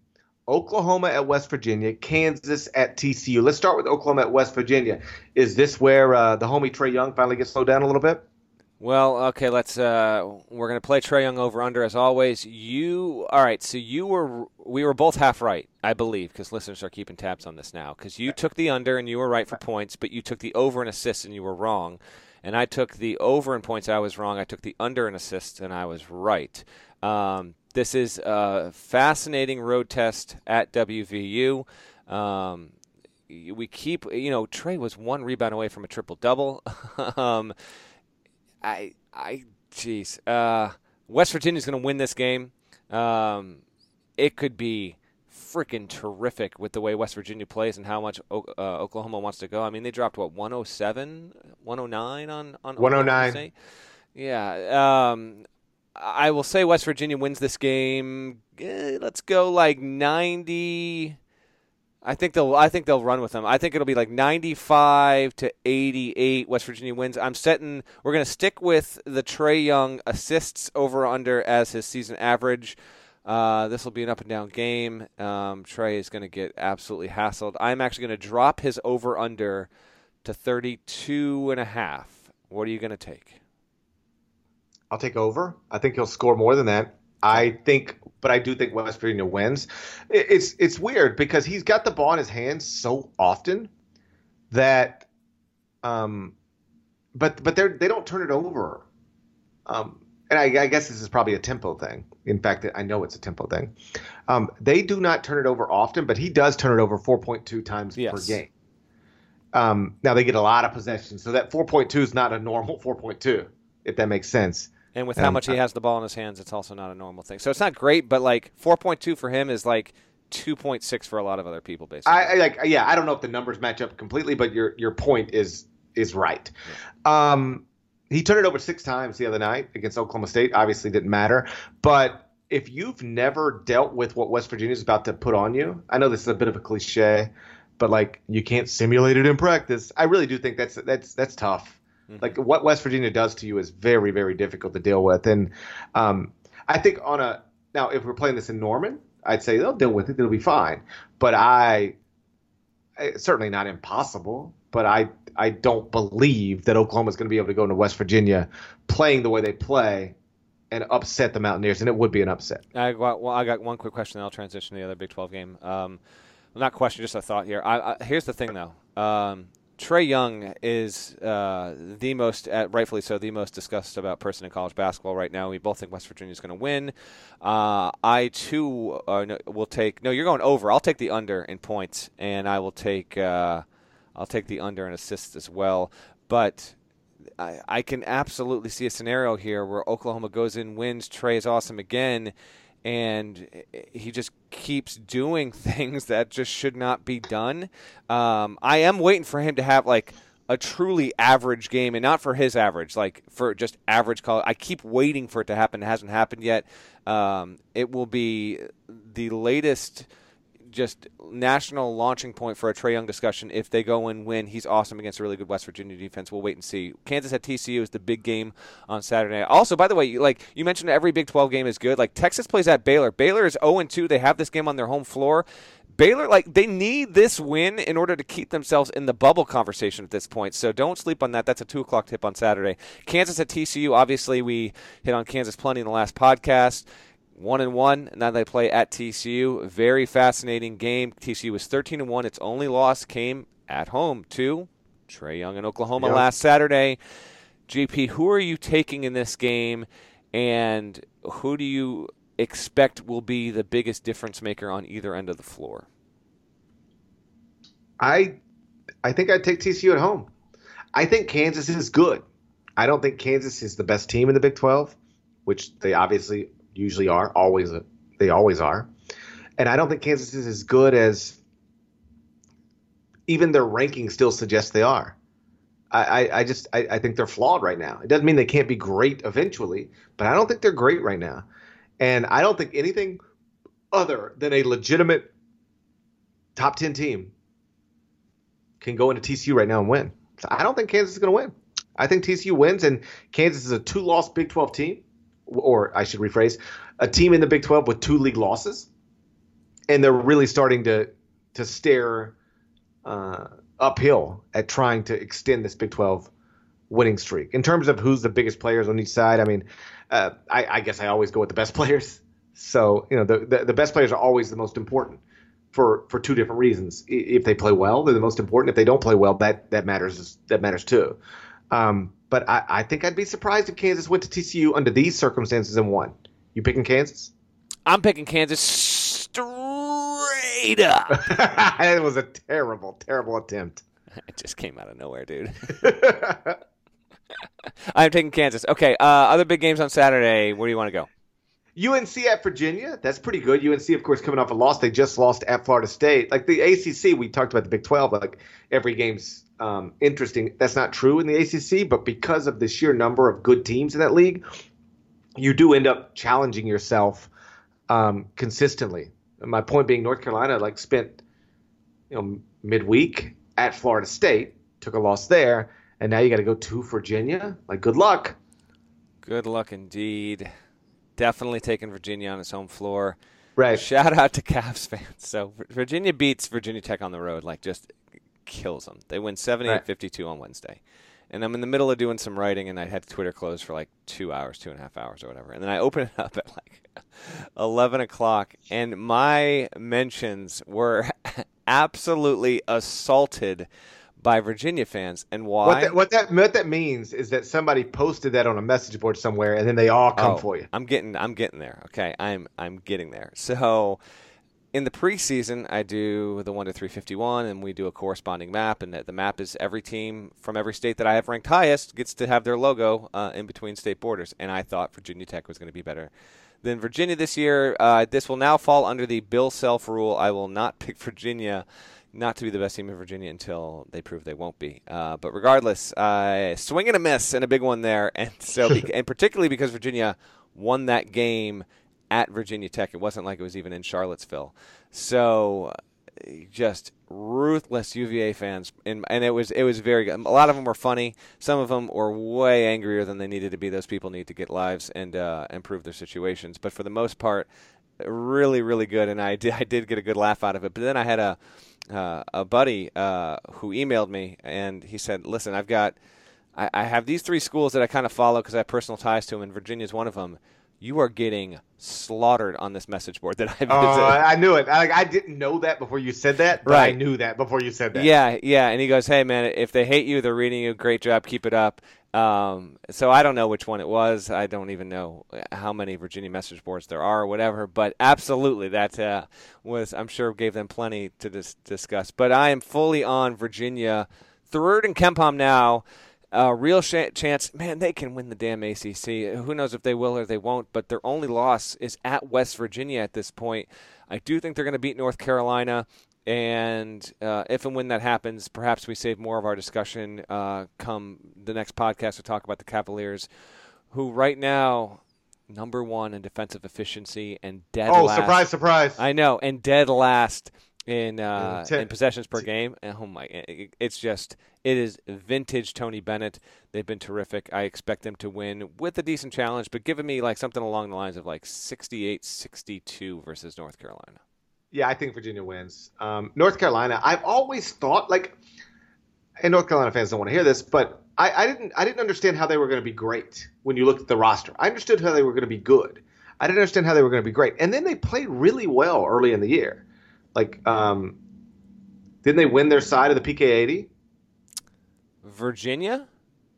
Oklahoma at West Virginia, Kansas at TCU. Let's start with Oklahoma at West Virginia. Is this where uh, the homie Trae Young finally gets slowed down a little bit? Well, okay, let's. Uh, we're gonna play Trae Young over under as always. You all right? So you were we were both half right, I believe, because listeners are keeping tabs on this now. Because you took the under and you were right for points, but you took the over and assists and you were wrong. And I took the over in points, I was wrong. I took the under in assists and I was right. Um, this is a fascinating road test at WVU. Um, we keep, you know, Trae was one rebound away from a triple double. [laughs] um, I, I, jeez. Uh, West Virginia's going to win this game. Um, it could be freaking terrific with the way West Virginia plays and how much uh, Oklahoma wants to go. I mean, they dropped what 107, 109 on on 109. Yeah. Um, I will say West Virginia wins this game. Eh, let's go like 90 I think they'll. I think they'll run with them. I think it'll be like 95 to 88. West Virginia wins. I'm setting. We're going to stick with the Trae Young assists over under as his season average. Uh, this will be an up and down game. Um, Trae is going to get absolutely hassled. I'm actually going to drop his over under to 32 and a half. What are you going to take? I'll take over. I think he'll score more than that. I think, but I do think West Virginia wins. It's it's weird because he's got the ball in his hands so often that, um, but but they they don't turn it over. Um, and I, I, guess this is probably a tempo thing. In fact, I know it's a tempo thing. Um, they do not turn it over often, but he does turn it over 4.2 times yes. per game. Um, now they get a lot of possessions, so that 4.2 is not a normal 4.2, if that makes sense. And with how much he has the ball in his hands, it's also not a normal thing. So it's not great, but like 4.2 for him is like 2.6 for a lot of other people, basically. I, I like, yeah, I don't know if the numbers match up completely, but your your point is is right. Yeah. Um, he turned it over six times the other night against Oklahoma State. Obviously, didn't matter, but if you've never dealt with what West Virginia is about to put on you, I know this is a bit of a cliche, but like you can't simulate it in practice. I really do think that's that's that's tough. Mm-hmm. Like what West Virginia does to you is very, very difficult to deal with. And um, I think on a now, if we're playing this in Norman, I'd say they'll deal with it; it'll be fine. But I, certainly not impossible. But I, I don't believe that Oklahoma's going to be able to go into West Virginia playing the way they play and upset the Mountaineers, and it would be an upset. I got, well, I got one quick question, then I'll transition to the other Big 12 game. Um, not question, just a thought here. I, I, here's the thing, though. Um, Trae Young is uh, the most, uh, rightfully so, the most discussed about person in college basketball right now. We both think West Virginia is going to win. Uh, I too uh, will take. No, you're going over. I'll take the under in points, and I will take. Uh, I'll take the under in assists as well. But I, I can absolutely see a scenario here where Oklahoma goes in, wins. Trae is awesome again and he just keeps doing [laughs] things that just should not be done. Um, I am waiting for him to have like a truly average game, and not for his average, like for just average college. I keep waiting for it to happen. It hasn't happened yet. Um, it will be the latest just national launching point for a Trae Young discussion. If they go and win, he's awesome against a really good West Virginia defense. We'll wait and see. Kansas at TCU is the big game on Saturday. Also, by the way, like you mentioned, every Big 12 game is good. Like Texas plays at Baylor. Baylor is 0 2. They have this game on their home floor. Baylor, like they need this win in order to keep themselves in the bubble conversation at this point. So don't sleep on that. That's a two o'clock tip on Saturday. Kansas at TCU. Obviously, we hit on Kansas plenty in the last podcast one and one. Now they play at TCU. Very fascinating game. TCU was 13 and one. Its only loss came at home to Trae Young in Oklahoma yep. last Saturday. GP, who are you taking in this game, and who do you expect will be the biggest difference maker on either end of the floor? I, I think I'd take TCU at home. I think Kansas is good. I don't think Kansas is the best team in the Big 12, which they obviously usually are. Always, they always are. And I don't think Kansas is as good as even their ranking still suggests they are. I, I, I just I, I, think they're flawed right now. It doesn't mean they can't be great eventually, but I don't think they're great right now. And I don't think anything other than a legitimate top ten team can go into TCU right now and win. So I don't think Kansas is going to win. I think TCU wins, and Kansas is a two-loss Big 12 team or I should rephrase, a team in the Big 12 with two league losses, and they're really starting to to stare uh, uphill at trying to extend this Big 12 winning streak. In terms of who's the biggest players on each side, I mean, uh, I, I, guess I always go with the best players. So you know, the, the, the best players are always the most important for for two different reasons. If they play well, they're the most important. If they don't play well, that that matters that matters too. Um, but I, I think I'd be surprised if Kansas went to TCU under these circumstances and won. You picking Kansas? I'm picking Kansas straight up. [laughs] it was a terrible, terrible attempt. [laughs] It just came out of nowhere, dude. [laughs] I'm taking Kansas. Okay, uh, other big games on Saturday. Where do you want to go? UNC at Virginia. That's pretty good. UNC, of course, coming off a loss. They just lost at Florida State. Like the ACC, we talked about the Big 12. Like every game's um, interesting. That's not true in the ACC, but because of the sheer number of good teams in that league, you do end up challenging yourself um, consistently. My point being, North Carolina like spent you know midweek at Florida State, took a loss there, and now you got to go to Virginia. Like, good luck. Good luck indeed. Definitely taking Virginia on its home floor. Right. Shout out to Cavs fans. So Virginia beats Virginia Tech on the road. Like just kills them. They win 78-52 on Wednesday. And I'm in the middle of doing some writing, and I had Twitter closed for like two hours, two and a half hours, or whatever. And then I [laughs] open it up at like 11 o'clock, and my mentions were [laughs] absolutely assaulted by Virginia fans. And why? What that, what that what that means is that somebody posted that on a message board somewhere, and then they all come oh, for you. I'm getting I'm getting there. Okay, I'm I'm getting there. So in the preseason, I do the one to 351, and we do a corresponding map. And the map is every team from every state that I have ranked highest gets to have their logo uh, in between state borders. And I thought Virginia Tech was going to be better than Virginia this year. Uh, this will now fall under the Bill Self rule. I will not [laughs] pick Virginia not to be the best team in Virginia until they prove they won't be. Uh, but regardless, uh, swing and a miss and a big one there, and so [laughs] and particularly because Virginia won that game at Virginia Tech. It wasn't like it was even in Charlottesville. So just ruthless UVA fans, and and it was it was very good. A lot of them were funny. Some of them were way angrier than they needed to be. Those people need to get lives and uh, improve their situations. But for the most part, really really good, and I did I did get a good laugh out of it. But then I had a uh, a buddy uh, who emailed me, and he said, "Listen, I've got." I, I have these three schools that I kind of follow because I have personal ties to them, and Virginia's one of them you are getting slaughtered on this message board that I visited. Oh, I knew it. I, I didn't know that before you said that, but right. I knew that before you said that. Yeah, yeah. And he goes, "Hey, man, if they hate you, they're reading you. Great job, keep it up." Um, so I don't know which one it was. I don't even know how many Virginia message boards there are or whatever. But absolutely, that uh, was I'm sure gave them plenty to dis- discuss. But I am fully on Virginia. Third and KenPom now a real sh- chance, man, they can win the damn ACC. Who knows if they will or they won't, but their only loss is at West Virginia at this point. I do think they're going to beat North Carolina. And uh, if and when that happens, perhaps we save more of our discussion uh, come the next podcast to talk about the Cavaliers, who right now number one in defensive efficiency and dead. Oh, last. surprise, surprise! I know, and dead last in uh, in possessions per game. And oh my, it's just it is vintage Tony Bennett. They've been terrific. I expect them to win with a decent challenge, but giving me like something along the lines of like 68-62 versus North Carolina. Yeah, I think Virginia wins. Um, North Carolina, I've always thought like, and North Carolina fans don't want to hear this, but I, I didn't I didn't understand how they were going to be great when you looked at the roster. I understood how they were going to be good. I didn't understand how they were going to be great, and then they played really well early in the year. Like, um, didn't they win their side of the PK eighty? Virginia.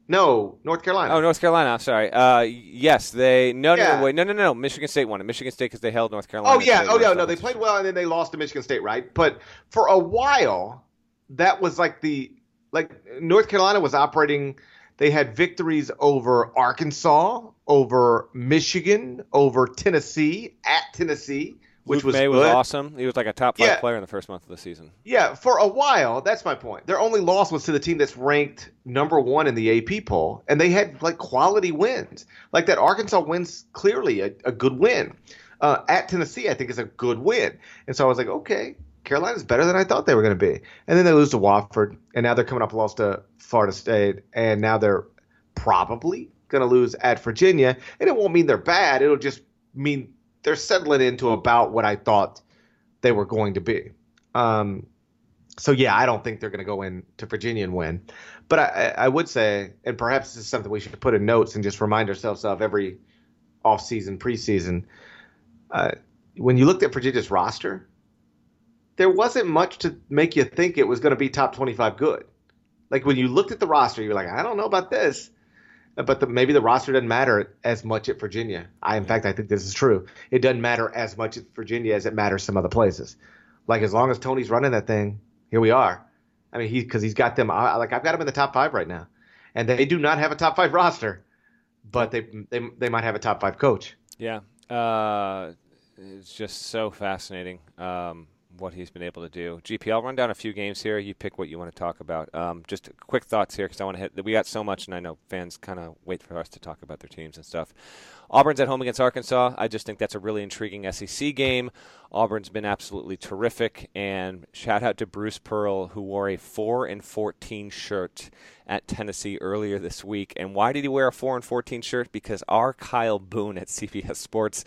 No, North Carolina. Oh, North Carolina. I'm sorry. Uh, yes, they. No, no, yeah. no, wait, no, no, no. Michigan State won it. Michigan State because they held North Carolina. Oh yeah, oh yeah, no, they played well and then they lost to Michigan State, right? But for a while, that was like the like North Carolina was operating. They had victories over Arkansas, over Michigan, over Tennessee, at Tennessee which Luke was Maye good. was awesome. He was like a top five Yeah. player in the first month of the season. Yeah, for a while, that's my point. Their only loss was to the team that's ranked number one in the AP poll, and they had like quality wins. Like that Arkansas wins clearly a, a good win. Uh, at Tennessee, I think is a good win, and so I was like, okay, Carolina's better than I thought they were going to be. And then they lose to Wofford, and now they're coming up lost to Florida State, and now they're probably going to lose at Virginia. And it won't mean they're bad; it'll just mean they're settling into about what I thought they were going to be. Um, so yeah, I don't think they're going to go into Virginia and win. But I, I would say, and perhaps this is something we should put in notes and just remind ourselves of every offseason, preseason. Uh, when you looked at Virginia's roster, there wasn't much to make you think it was going to be top 25 good. Like when you looked at the roster, you're like, I don't know about this but the, maybe the roster doesn't matter as much at Virginia. I, in fact, I think this is true. It doesn't matter as much at Virginia as it matters some other places. Like as long as Tony's running that thing, here we are. I mean, he because he's got them. I, like I've got them in the top five right now, and they do not have a top five [laughs] roster, but they they they might have a top five coach. Yeah, uh, it's just so fascinating. Um, what he's been able to do. GP, I'll run down a few games here. You pick what you want to talk about. Um, just quick thoughts here because I want to hit. We got so much, and I know fans kind of wait for us to talk about their teams and stuff. Auburn's at home against Arkansas. I just think that's a really intriguing SEC game. Auburn's been absolutely terrific, and shout out to Bruce Pearl who wore a four and fourteen shirt at Tennessee earlier this week. And why did he wear a four and fourteen shirt? Because our Kyle Boone at [laughs] CBS Sports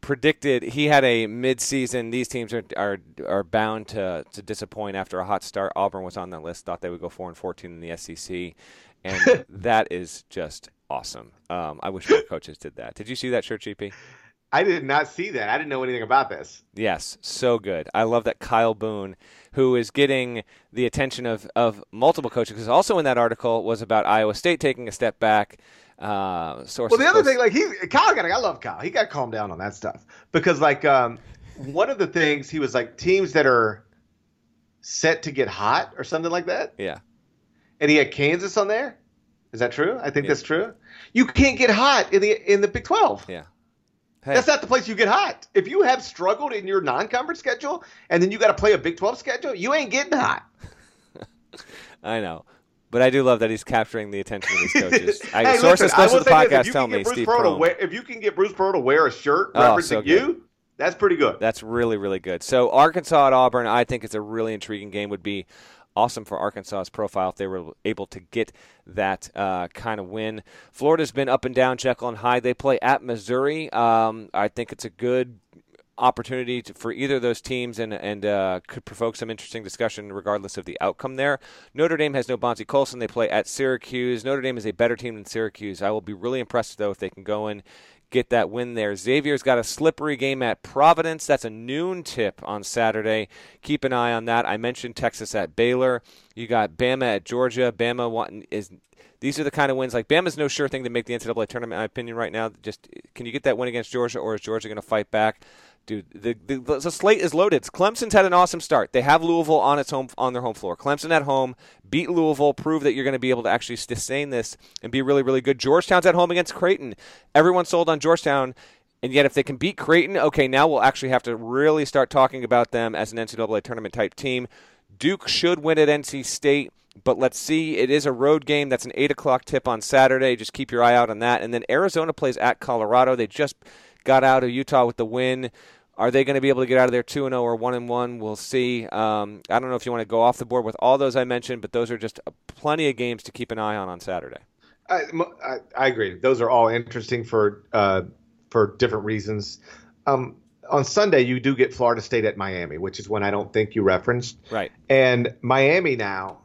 predicted he had a midseason. These teams are are are bound to to disappoint after a hot start. Auburn was on that list. Thought they would go four and fourteen in the SEC, and [laughs] that is just awesome. Um, I wish more coaches did that. Did you see that shirt, GP? I did not see that. I didn't know anything about this. Yes, so good. I love that Kyle Boone, who is getting the attention of, of multiple coaches, because also in that article was about Iowa State taking a step back. Uh, well, the other thing, like he, Kyle got, I love Kyle. He got to calm down on that stuff because, like, um, one of the things he was like teams that are set to get hot or something like that. Yeah. And he had Kansas on there. Is that true? I think yeah. that's true. You can't get hot in the in the Big Twelve. Yeah. Hey. That's not the place you get hot. If you have struggled in your non-conference schedule and then you got to play a Big 12 schedule, you ain't getting hot. [laughs] I know. But I do love that he's capturing the attention of these [laughs] coaches. I, hey, sources close to the podcast tell me Steve wear, if you can get Bruce Pearl to wear a shirt oh, referencing so you, that's pretty good. That's really, really good. So Arkansas at Auburn, I think it's a really intriguing game. Would be awesome for Arkansas's profile if they were able to get that uh, kind of win. Florida's been up and down, Jekyll and Hyde. They play at Missouri. Um, I think it's a good opportunity to, for either of those teams and and uh, could provoke some interesting discussion regardless of the outcome there. Notre Dame has no Bonzie Colson. They play at Syracuse. Notre Dame is a better team than Syracuse. I will be really impressed though if they can go in get that win there. Xavier's got a slippery game at Providence. That's a noon tip on Saturday. Keep an eye on that. I mentioned Texas at Baylor. You got Bama at Georgia. Bama is these are the kind of wins like Bama's no sure thing to make the NCAA tournament. In my opinion, right now, just can you get that win against Georgia, or is Georgia going to fight back? Dude. The, the, the, slate is loaded. Clemson's had an awesome start. They have Louisville on its home on their home floor. Clemson at home beat Louisville, prove that you're going to be able to actually sustain this and be really really good. Georgetown's at home against Creighton. Everyone sold on Georgetown. And yet, if they can beat Creighton, okay, now we'll actually have to really start talking about them as an NCAA tournament type team. Duke should win at NC State, but let's see. It is a road game. That's an 8 o'clock tip on Saturday. Just keep your eye out on that. And then Arizona plays at Colorado. They just got out of Utah with the win. Are they going to be able to get out of there 2 0 or 1 1? We'll see. Um, I don't know if you want to go off the board with all those I mentioned, but those are just plenty of games to keep an eye on on Saturday. I, I, I agree. Those are all interesting for uh, for different reasons. Um, on Sunday, you do get Florida State at Miami, which is one I don't think you referenced. Right. And Miami now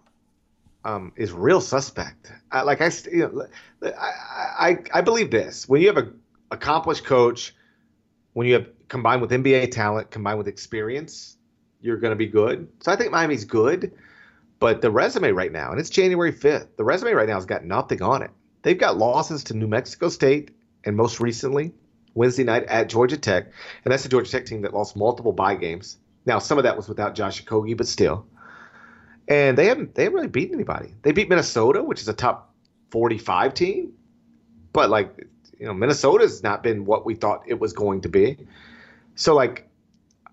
um, is real suspect. I, like I, you know, I, I, I believe this: when you have a accomplished coach, when you have combined with NBA talent, combined with experience, you're going to be good. So I think Miami's good, but the resume right now, and it's January 5th, the resume right now has got nothing on it. They've got losses to New Mexico State and most recently Wednesday night at Georgia Tech, and that's the Georgia Tech team that lost multiple buy games. Now some of that was without Josh Okogie, but still. And they haven't they haven't really beaten anybody. They beat Minnesota, which is a top 45 team, but like you know Minnesota's not been what we thought it was going to be. So like,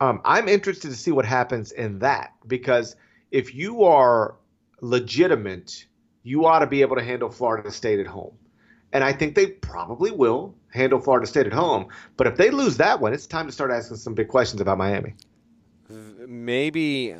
um, I'm interested to see what happens in that because if you are legitimate, you ought to be able to handle Florida State at home. And I think they probably will handle Florida State at home. But if they lose that one, it's time to start asking some big questions about Miami. Maybe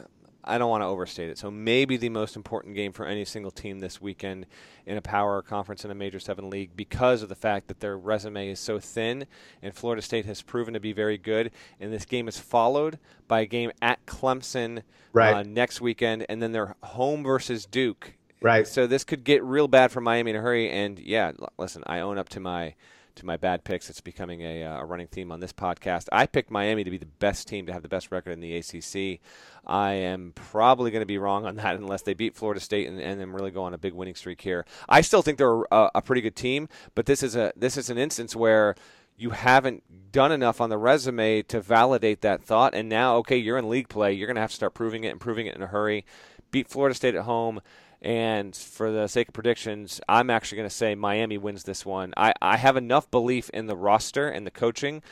I don't want to overstate it. So maybe the most important game for any single team this weekend in a power conference in a Major Seven league because of the fact that their resume is so thin, and Florida State has proven to be very good. And this game is followed by a game at Clemson right. uh, next weekend, and then they're home versus Duke. Right. So this could get real bad for Miami in a hurry. And yeah, listen, I own up to my to my bad picks. It's becoming a, uh, a, running theme on this podcast. I picked Miami to be the best team to have the best record in the ACC. I am probably going to be wrong on that [laughs] unless they beat Florida State and, and then really go on a big winning streak here. I still think they're a, a pretty good team, but this is a this is an instance where you haven't done enough on the resume to validate that thought. And now, okay, you're in league play. You're going to have to start proving it and proving it in a hurry. Beat Florida State at home. And for the sake of predictions, I'm actually going to say Miami wins this one. I, I have enough belief in the roster and the coaching.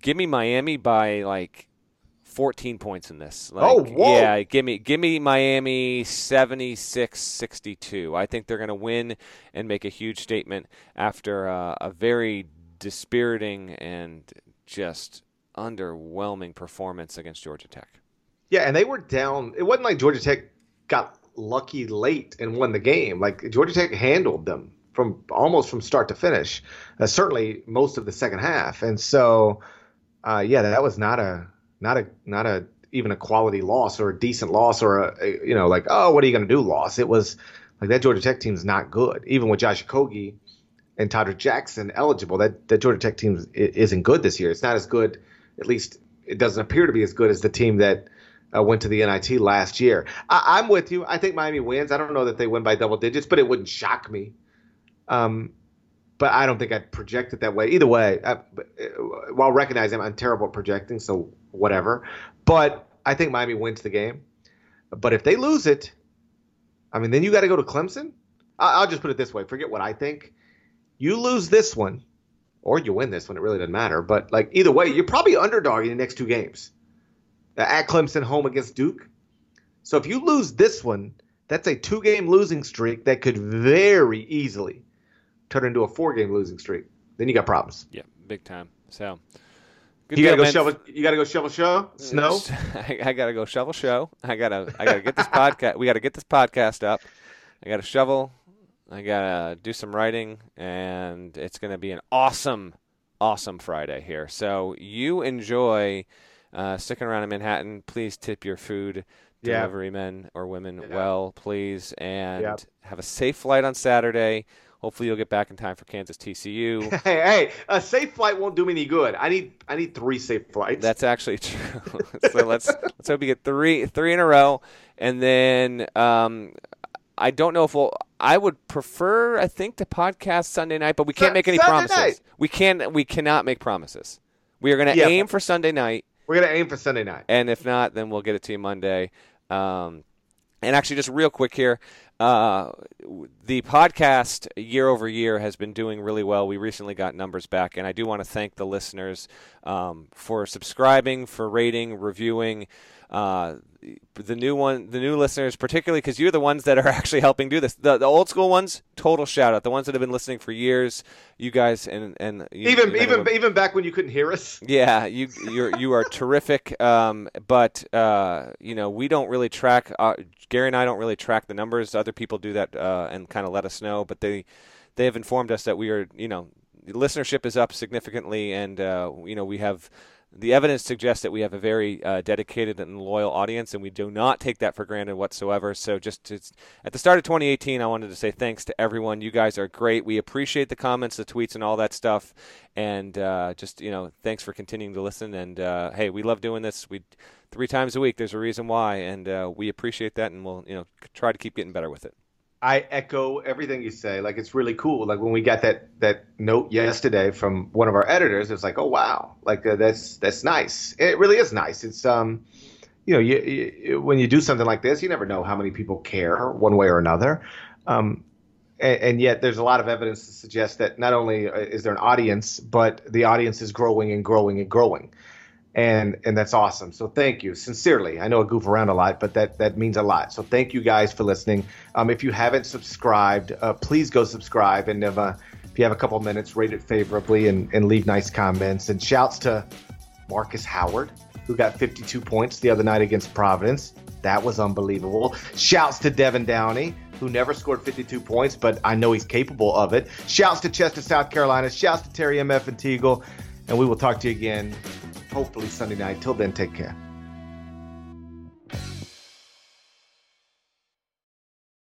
Give me Miami by like 14 points in this. Like, oh, whoa. yeah, give me give me Miami 76-62. I think they're going to win and make a huge statement after uh, a very dispiriting and just underwhelming performance against Georgia Tech. Yeah, and they were down. It wasn't like Georgia Tech got lucky late and won the game. Like Georgia Tech handled them from almost from start to finish, uh, certainly most of the second half. And so uh, yeah, that was not a not a not a even a quality loss or a decent loss or a, a you know like oh what are you going to do loss. It was like that Georgia Tech team is not good. Even with Josh Okogie and Tadric Jackson eligible, that that Georgia Tech team isn't good this year. It's not as good, at least it doesn't appear to be as good as the team that uh, went to the NIT last year. I, am with you. I think Miami wins. I don't know that they win by double digits, but it wouldn't shock me. Um, but I don't think I'd project it that way. Either way, I, uh, while recognizing I'm terrible at projecting, so whatever. But I think Miami wins the game. But if they lose it, I mean, then you got to go to Clemson. I'll just put it this way: forget what I think. You lose this one, or you win this one. It really doesn't matter. But like either way, you're probably underdog in the next two games at Clemson, home against Duke. So if you lose this one, that's a two game losing streak that could very easily turn into a four game losing streak. Then you got problems. Yeah, big time. So you gotta go shovel. You gotta go shovel show snow. I, [laughs] I, gotta go shovel show. I gotta. I gotta get this podcast. We gotta get this podcast up. I gotta shovel. I gotta do some writing, and it's gonna be an awesome, awesome Friday here. So you enjoy uh, sticking around in Manhattan, please tip your food delivery yeah. men or women yeah. well, please, and have a safe flight on Saturday. Hopefully, you'll get back in time for Kansas TCU. [laughs] hey, hey, a safe flight won't do me any good. I need I need three safe flights. That's actually [laughs] true. [laughs] so let's let's hope you get three three in a row, and then um, I don't know if we'll. I would prefer, I think, to podcast Sunday night, but we can't make any Sunday promises. Night. We can we cannot make promises. We are going to yeah. aim for Sunday night. We're gonna aim for Sunday night, and if not, then we'll get it to you Monday. Um, and actually, just real quick here, uh, the podcast year over year has been doing really well. We recently got numbers back, and I do want to thank the listeners um, for subscribing, for rating, reviewing. Uh, the new one, the new listeners, particularly because you're the ones that are [laughs] actually helping do this. The, the old school ones, total shout out. The ones that have been listening for years, you guys, and and you, even even even back when you couldn't hear us. [laughs] Yeah, you you're you are terrific. Um, but uh, you know, we don't really track. Uh, Gary and I don't really track the numbers. Other people do that uh, and kind of let us know. But they they have informed us that we are, you know, listenership is up significantly, and uh, you know we have the evidence suggests that we have a very uh, dedicated and loyal audience, and we do not take that for granted whatsoever. So, just to, at the start of 2018, I wanted to say thanks to everyone. You guys are great. We appreciate the comments, the tweets, and all that stuff. And uh, just you know, thanks for continuing to listen. And uh, hey, we love doing this. We three times a week. There's a reason why, and uh, we appreciate that, and we'll you know try to keep getting better with it. I echo everything you say. Like it's really cool. Like when we got that that note yesterday from one of our editors, it's like, oh wow, like uh, that's that's nice. It really is nice. It's um, you know, you, you, when you do something like this, you never know how many people care one way or another. Um, and, and, yet there's a lot of evidence to suggest that not only uh, is there an audience, but the audience is growing and growing and growing and and that's awesome. So thank you sincerely. I know I goof around a lot, but that that means a lot. So thank you guys for listening. Um, if you haven't subscribed, uh, please go subscribe, and if, uh, if you have a couple minutes, rate it favorably and, and leave nice comments. And shouts to Marcus Howard, who got 52 points the other night against Providence. That was unbelievable. Shouts to Devin Downey, who never scored 52 points, but I know he's capable of it. Shouts to Chester, South Carolina. Shouts to Terry MF and Teagle. And we will talk to you again hopefully Sunday night. Till then, take care.